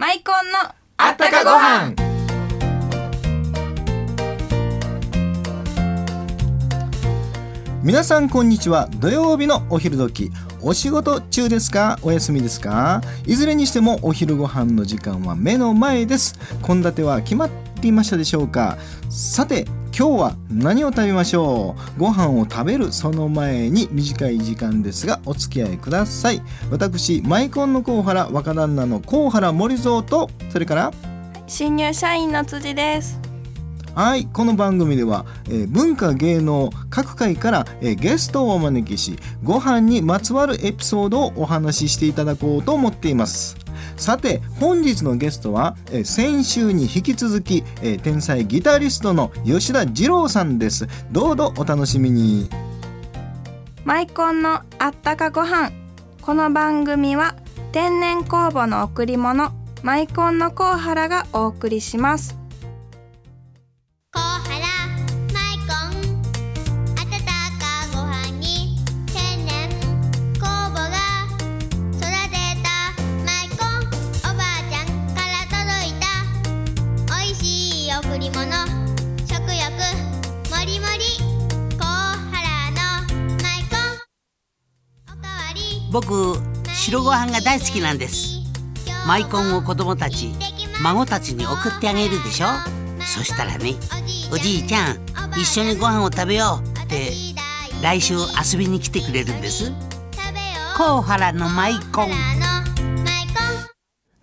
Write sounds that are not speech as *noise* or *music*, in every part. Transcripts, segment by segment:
マイコンのあったかご飯。皆さんこんにちは。土曜日のお昼時。お仕事中ですか？お休みですか？いずれにしてもお昼ご飯の時間は目の前です。献立は決まっていましたでしょうか？さて今日は何を食べましょう？ご飯を食べるその前に短い時間ですがお付き合いください。私マイコンの甲原若旦那の甲原森蔵とそれから？新入社員の辻です。はいこの番組では、えー文化芸能各界から、えーゲストをお招きしご飯にまつわるエピソードをお話ししていただこうと思っていますさて本日のゲストは、えー先週に引き続き、えー天才ギタリストの吉田二郎さんです。どうぞお楽しみに。マイコンのあったかご飯。この番組は天然酵母の贈り物マイコンのコウハラがお送りします。僕白ご飯が大好きなんです。マイコンを子供たち孫たちに送ってあげるでしょ。そしたらねおじいちゃん一緒にご飯を食べようって来週遊びに来てくれるんです。甲原のマイコン。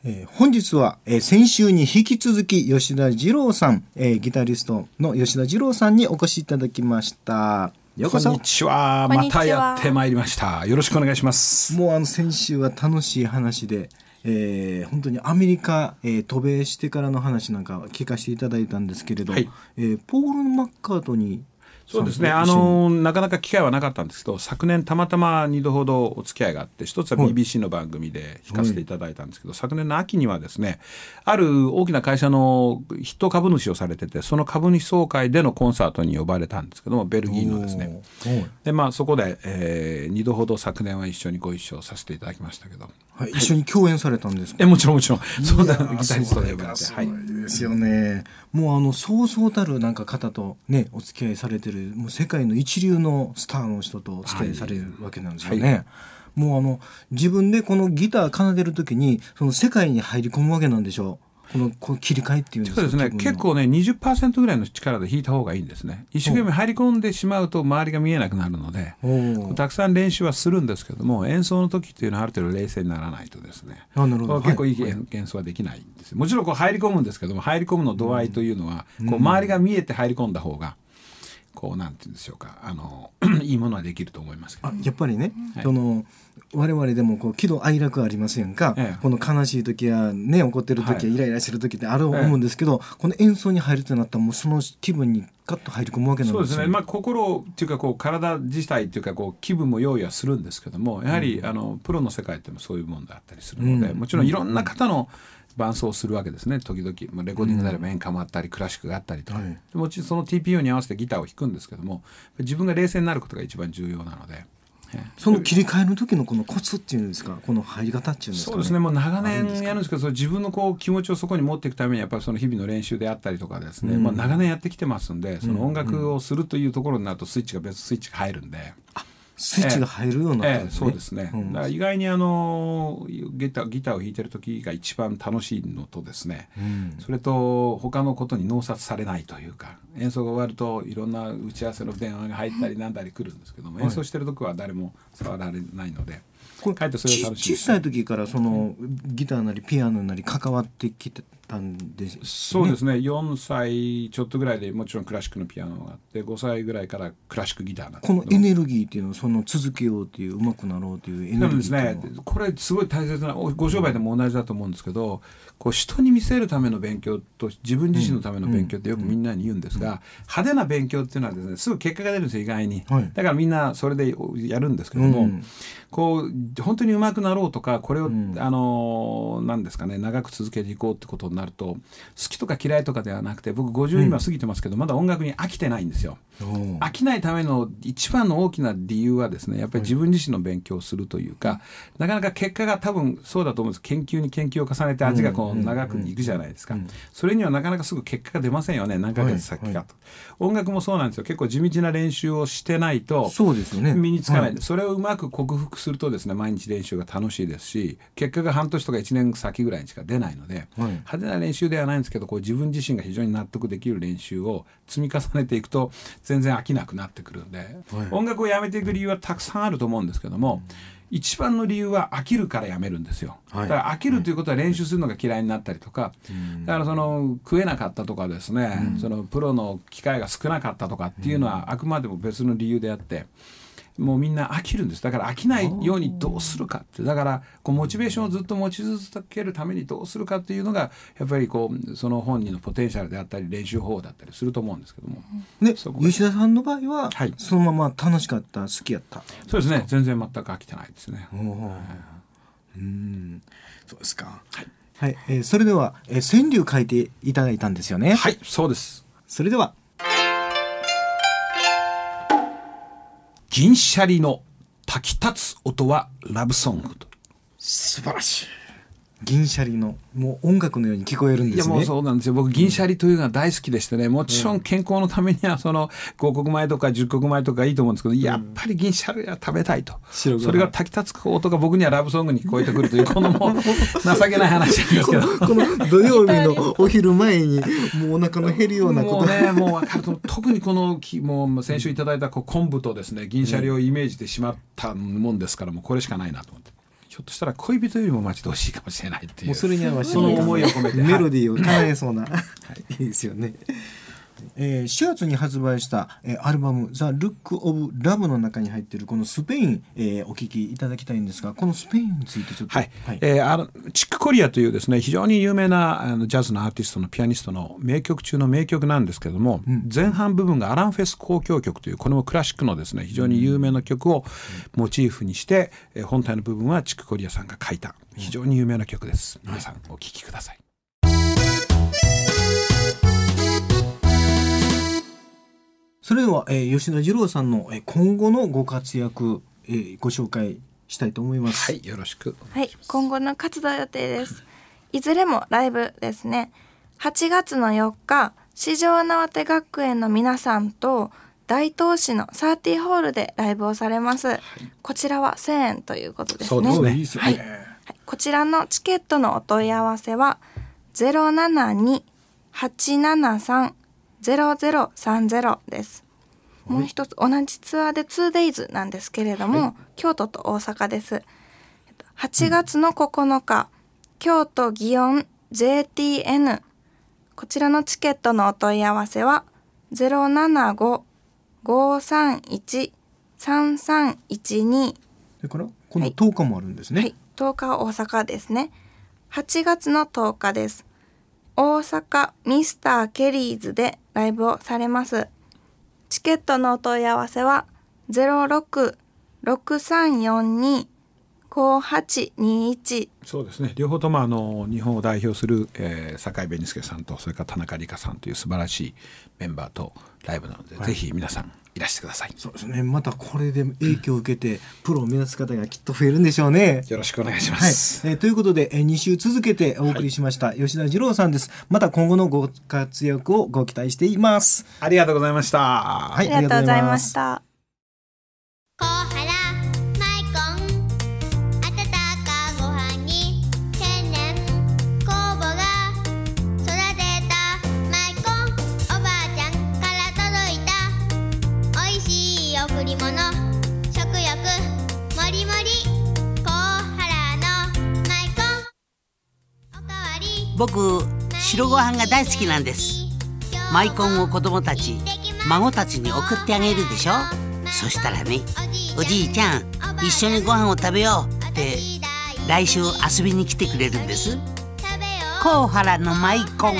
え本日は、え先週に引き続き吉田二郎さん、えギタリストの吉田二郎さんにお越しいただきました。ようこそこんにちは。またやってまいりました。よろしくお願いします。もうあの先週は楽しい話で、えー本当にアメリカ、えー渡米してからの話なんか聞かせていただいたんですけれど、はいえーポール・マッカートニーそうですね。あのなかなか機会はなかったんですけど、昨年たまたま2度ほどお付き合いがあって、一つははい。BBC の番組で聞かせていただいたんですけど、昨年の秋にはですね、ある大きな会社の筆頭株主をされてて、その株主総会でのコンサートに呼ばれたんですけども、ベルギーのですね。でまあそこで、え2度ほど昨年は一緒にご一緒させていただきましたけど、はい、一緒に共演されたんですか？えもちろんもちろん、そうだギタリストで呼ばれて、そはい。ですよね。もうあのそうそうたるなんか方とねお付き合いされてるもう世界の一流のスターの人とお付き合いされるわけなんですよね。はいもうあの自分でこのギター奏でる時にその世界に入り込むわけなんでしょう。このこの切り替えっていうんですか？そうですね。結構ね20%ぐらいの力で弾いた方がいいんですね。一生懸命入り込んでしまうと周りが見えなくなるのでたくさん練習はするんですけども演奏の時っていうのはある程度冷静にならないとですね。あなるほど。結構いいはい。演演奏はできないんです。よもちろんこう入り込むんですけども入り込むの度合いというのはこう周りが見えて入り込んだ方がこうなんて言うんでしょうか。あの *clears throat* いいものはできると思いますけど。あやっぱりね、はい。その我々でもこう喜怒哀楽ありませんか、ええ。この悲しい時やね怒ってる時やはい。イライラしてる時ってあると思うんですけど、この演奏に入るとなったらもうその気分にガッと入り込むわけなんでよ。そうですすね、まあ、心っていうかこう体自体っていうかこう気分も用意はするんですけどもやはり、あのプロの世界っていうのはそういうもんだったりするので、うん。もちろんいろんな方の伴奏をするわけですね。時々まあレコーディングであれば演歌もあったりクラシックがあったりとか、はい。でもちろんその TPO に合わせてギターを弾くんですけども自分が冷静になることが一番重要なので。ええ。その切り替えの時のこのコツっていうんですか？この入り方っていうんですか、そうですね。もう長年やるんですけどその自分のこう気持ちをそこに持っていくためにやっぱりその日々の練習であったりとかですね、うん。まあ、長年やってきてますんでその音楽をするというところになるとスイッチが別スイッチが入るんで。スイッチが入るようになったええんですね、そうですね、うん。だから意外にあのギターギターを弾いてる時が一番楽しいのとですね、うん。それと他のことに脳殺されないというか演奏が終わるといろんな打ち合わせの電話が入ったりなんだり来るんですけども、はい。演奏してる時は誰も触られないので、こかえってそれが楽しいち小さい時からそのギターなりピアノなり関わってきてたんです、そうですね。4歳ちょっとぐらいでもちろんクラシックのピアノがあって5歳ぐらいからクラシックギターなこのエネルギーっていうのをその続けようっていう上手くなろうというエネでルギーもですね。これすごい大切なおご商売でも同じだと思うんですけどこう人に見せるための勉強と自分自身のための勉強ってよくみんなに言うんですが、派手な勉強っていうのはですねすぐ結果が出るんですよ意外に、はい。だからみんなそれでやるんですけども、うん。こう本当に上手くなろうとかこれを、んあの何ですかね長く続けていこうってことになると好きとか嫌いとかではなくて僕50今過ぎてますけど、まだ音楽に飽きてないんですよ。飽きないための一番の大きな理由はですねやっぱり自分自身の勉強をするというか、なかなか結果が多分そうだと思うんです。研究に研究を重ねて味がこう長くいくじゃないですか、それにはなかなかすぐ結果が出ませんよね。何ヶ月先かと、はい。はい音楽もそうなんですよ。結構地道な練習をしてないとそうですよね。身につかない、はい。それをうまく克服するとですね毎日練習が楽しいですし結果が半年とか1年先ぐらいにしか出ないので、はい。派手な練習ではないんですけどこう自分自身が非常に納得できる練習を積み重ねていくと全然飽きなくなってくるんで、音楽をやめていく理由はたくさんあると思うんですけども、一番の理由は飽きるからやめるんですよ。はい。だから飽きるということは練習するのが嫌いになったりとか、だからその食えなかったとかですね、そのプロの機会が少なかったとかっていうのはあくまでも別の理由であって。もうみんな飽きるんです。だから飽きないようにどうするかって。だからこうモチベーションをずっと持ち続けるためにどうするかっていうのがやっぱりこうその本人のポテンシャルであったり練習方法だったりすると思うんですけども。で吉田さんの場合は、はい。そのまま楽しかった好きやった。そうですね。全然全く飽きてないですね。うん。そうですか。はい、えーそれでは、えー川柳書いていただいたんですよね。はいそうです。それでは銀シャリの炊き立つ音はラブソングと。素晴らしい。銀シャリのもう音楽のように聞こえるんですね。いやもうそうなんですよ。僕銀シャリというのは大好きでしてね。もちろん健康のためにはその5穀米とか10穀米とかいいと思うんですけどやっぱり銀シャリは食べたいと。それが炊き立つ音が僕にはラブソングに聞こえてくるというこのもう情けない話なんですけど。*laughs* この土曜日のお昼前にもうお腹の減るようなこと。もうねもう分かると特にこのきもう先週いただいたこう昆布とですね銀シャリをイメージしてしまったもんですからもうこれしかないなと思ってひょっとしたら恋人よりも待ち遠しいかもしれないっていう。もうそれに合わせてその思いを込めて。メロディーを叶えそうな、い、*laughs* いですよね。えー、4月に発売した、えーアルバム「ザ・ルック・オブ・ラブ」の中に入っているこのスペイン、えーお聞きいただきたいんですがこのスペインについてちょっとはい、えーあのチック・コリアというですね非常に有名なあのジャズのアーティストのピアニストの名曲中の名曲なんですけども、前半部分がアラン・フェス交響曲というこれもクラシックのですね非常に有名な曲をモチーフにして、えー本体の部分はチック・コリアさんが書いた非常に有名な曲です。皆さんお聴きください。それでは、えー吉田二郎さんの、えー今後のご活躍、えーご紹介したいと思います。はいよろしくはい、今後の活動予定です。いずれもライブですね。8月の4日、四条縄手学園の皆さんと大東市のサーティーホールでライブをされます。こちらは1000円ということですね。そうですねはい、ねはいこちらのチケットのお問い合わせは072-873-0030です。もう一つ同じツアーで 2days なんですけれども、京都と大阪です。えっと8月の9日、京都祇園 JTN こちらのチケットのお問い合わせは075-531-3312それからこのはい10日もあるんですね。はい、10日は大阪ですね。8月の10日です。大阪ミスターケリーズでライブをされます。チケットのお問い合わせは066342 0663425821そうですね両方ともあの日本を代表する、えー、坂井弁介さんとそれから田中理香さんという素晴らしいメンバーとライブなので、ぜひ皆さんいらしてくださいそうですね。またこれで影響を受けてプロを目指す方がきっと増えるんでしょうね。よろしくお願いしまはい、えす、ーということで、えー、2週続けてお送りしました、吉田二郎さんです。また今後のご活躍をご期待しています。ありがとうございましたはありがとうございました。僕白ご飯が大好きなんです。マイコンを子供たち孫たちに送ってあげるでしょ？そしたらねおじいちゃん一緒にご飯を食べようって来週遊びに来てくれるんです。甲原のマイコン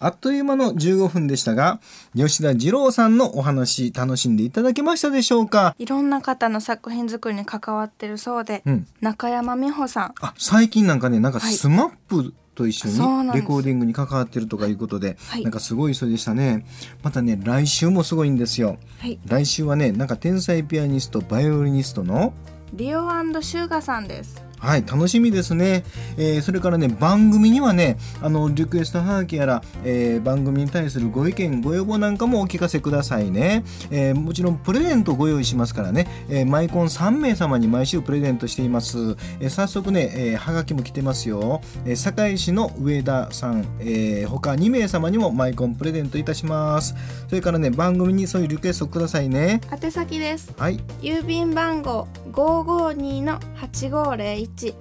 あっという間の15分でしたが、吉田二郎さんのお話楽しんでいただけましたでしょうか？いろんな方の作品作りに関わってるそうで、うん。中山美穂さん、あ、最近なんかね、なんかはい。スマップと一緒にレコーディングに関わってるとかいうことで、はい。なんかすごい人でしたね。またね来週もすごいんですよ。はい。来週はねなんか天才ピアニストバイオリニストのリオシューガさんですはい、楽しみですね。えー、それからね、番組にはね、あの、リクエストハガキやら、えー、番組に対するご意見、ご要望なんかもお聞かせくださいね。えー、もちろん、プレゼントご用意しますからね、えマイコン3名様に毎週プレゼントしています。え早速ね、えー、ハガキも来てますよ。え堺市の上田さん、え他2名様にもマイコンプレゼントいたします。それからね、番組にそういうリクエストくださいね。宛先です。はい。郵便番号552-8501 1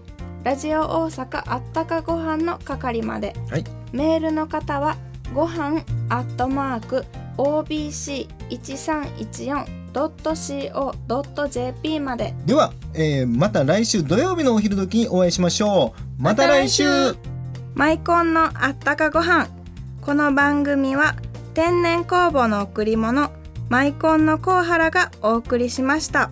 ラジオ大阪あったかご飯の係まで、はい、メールの方はご飯アットマーク obc1314.co.jp まで。では、えー、また来週土曜日のお昼時にお会いしましょう。また来週,、マイコンのあったかご飯。この番組は天然酵母の贈り物マイコンのコウハラがお送りしました。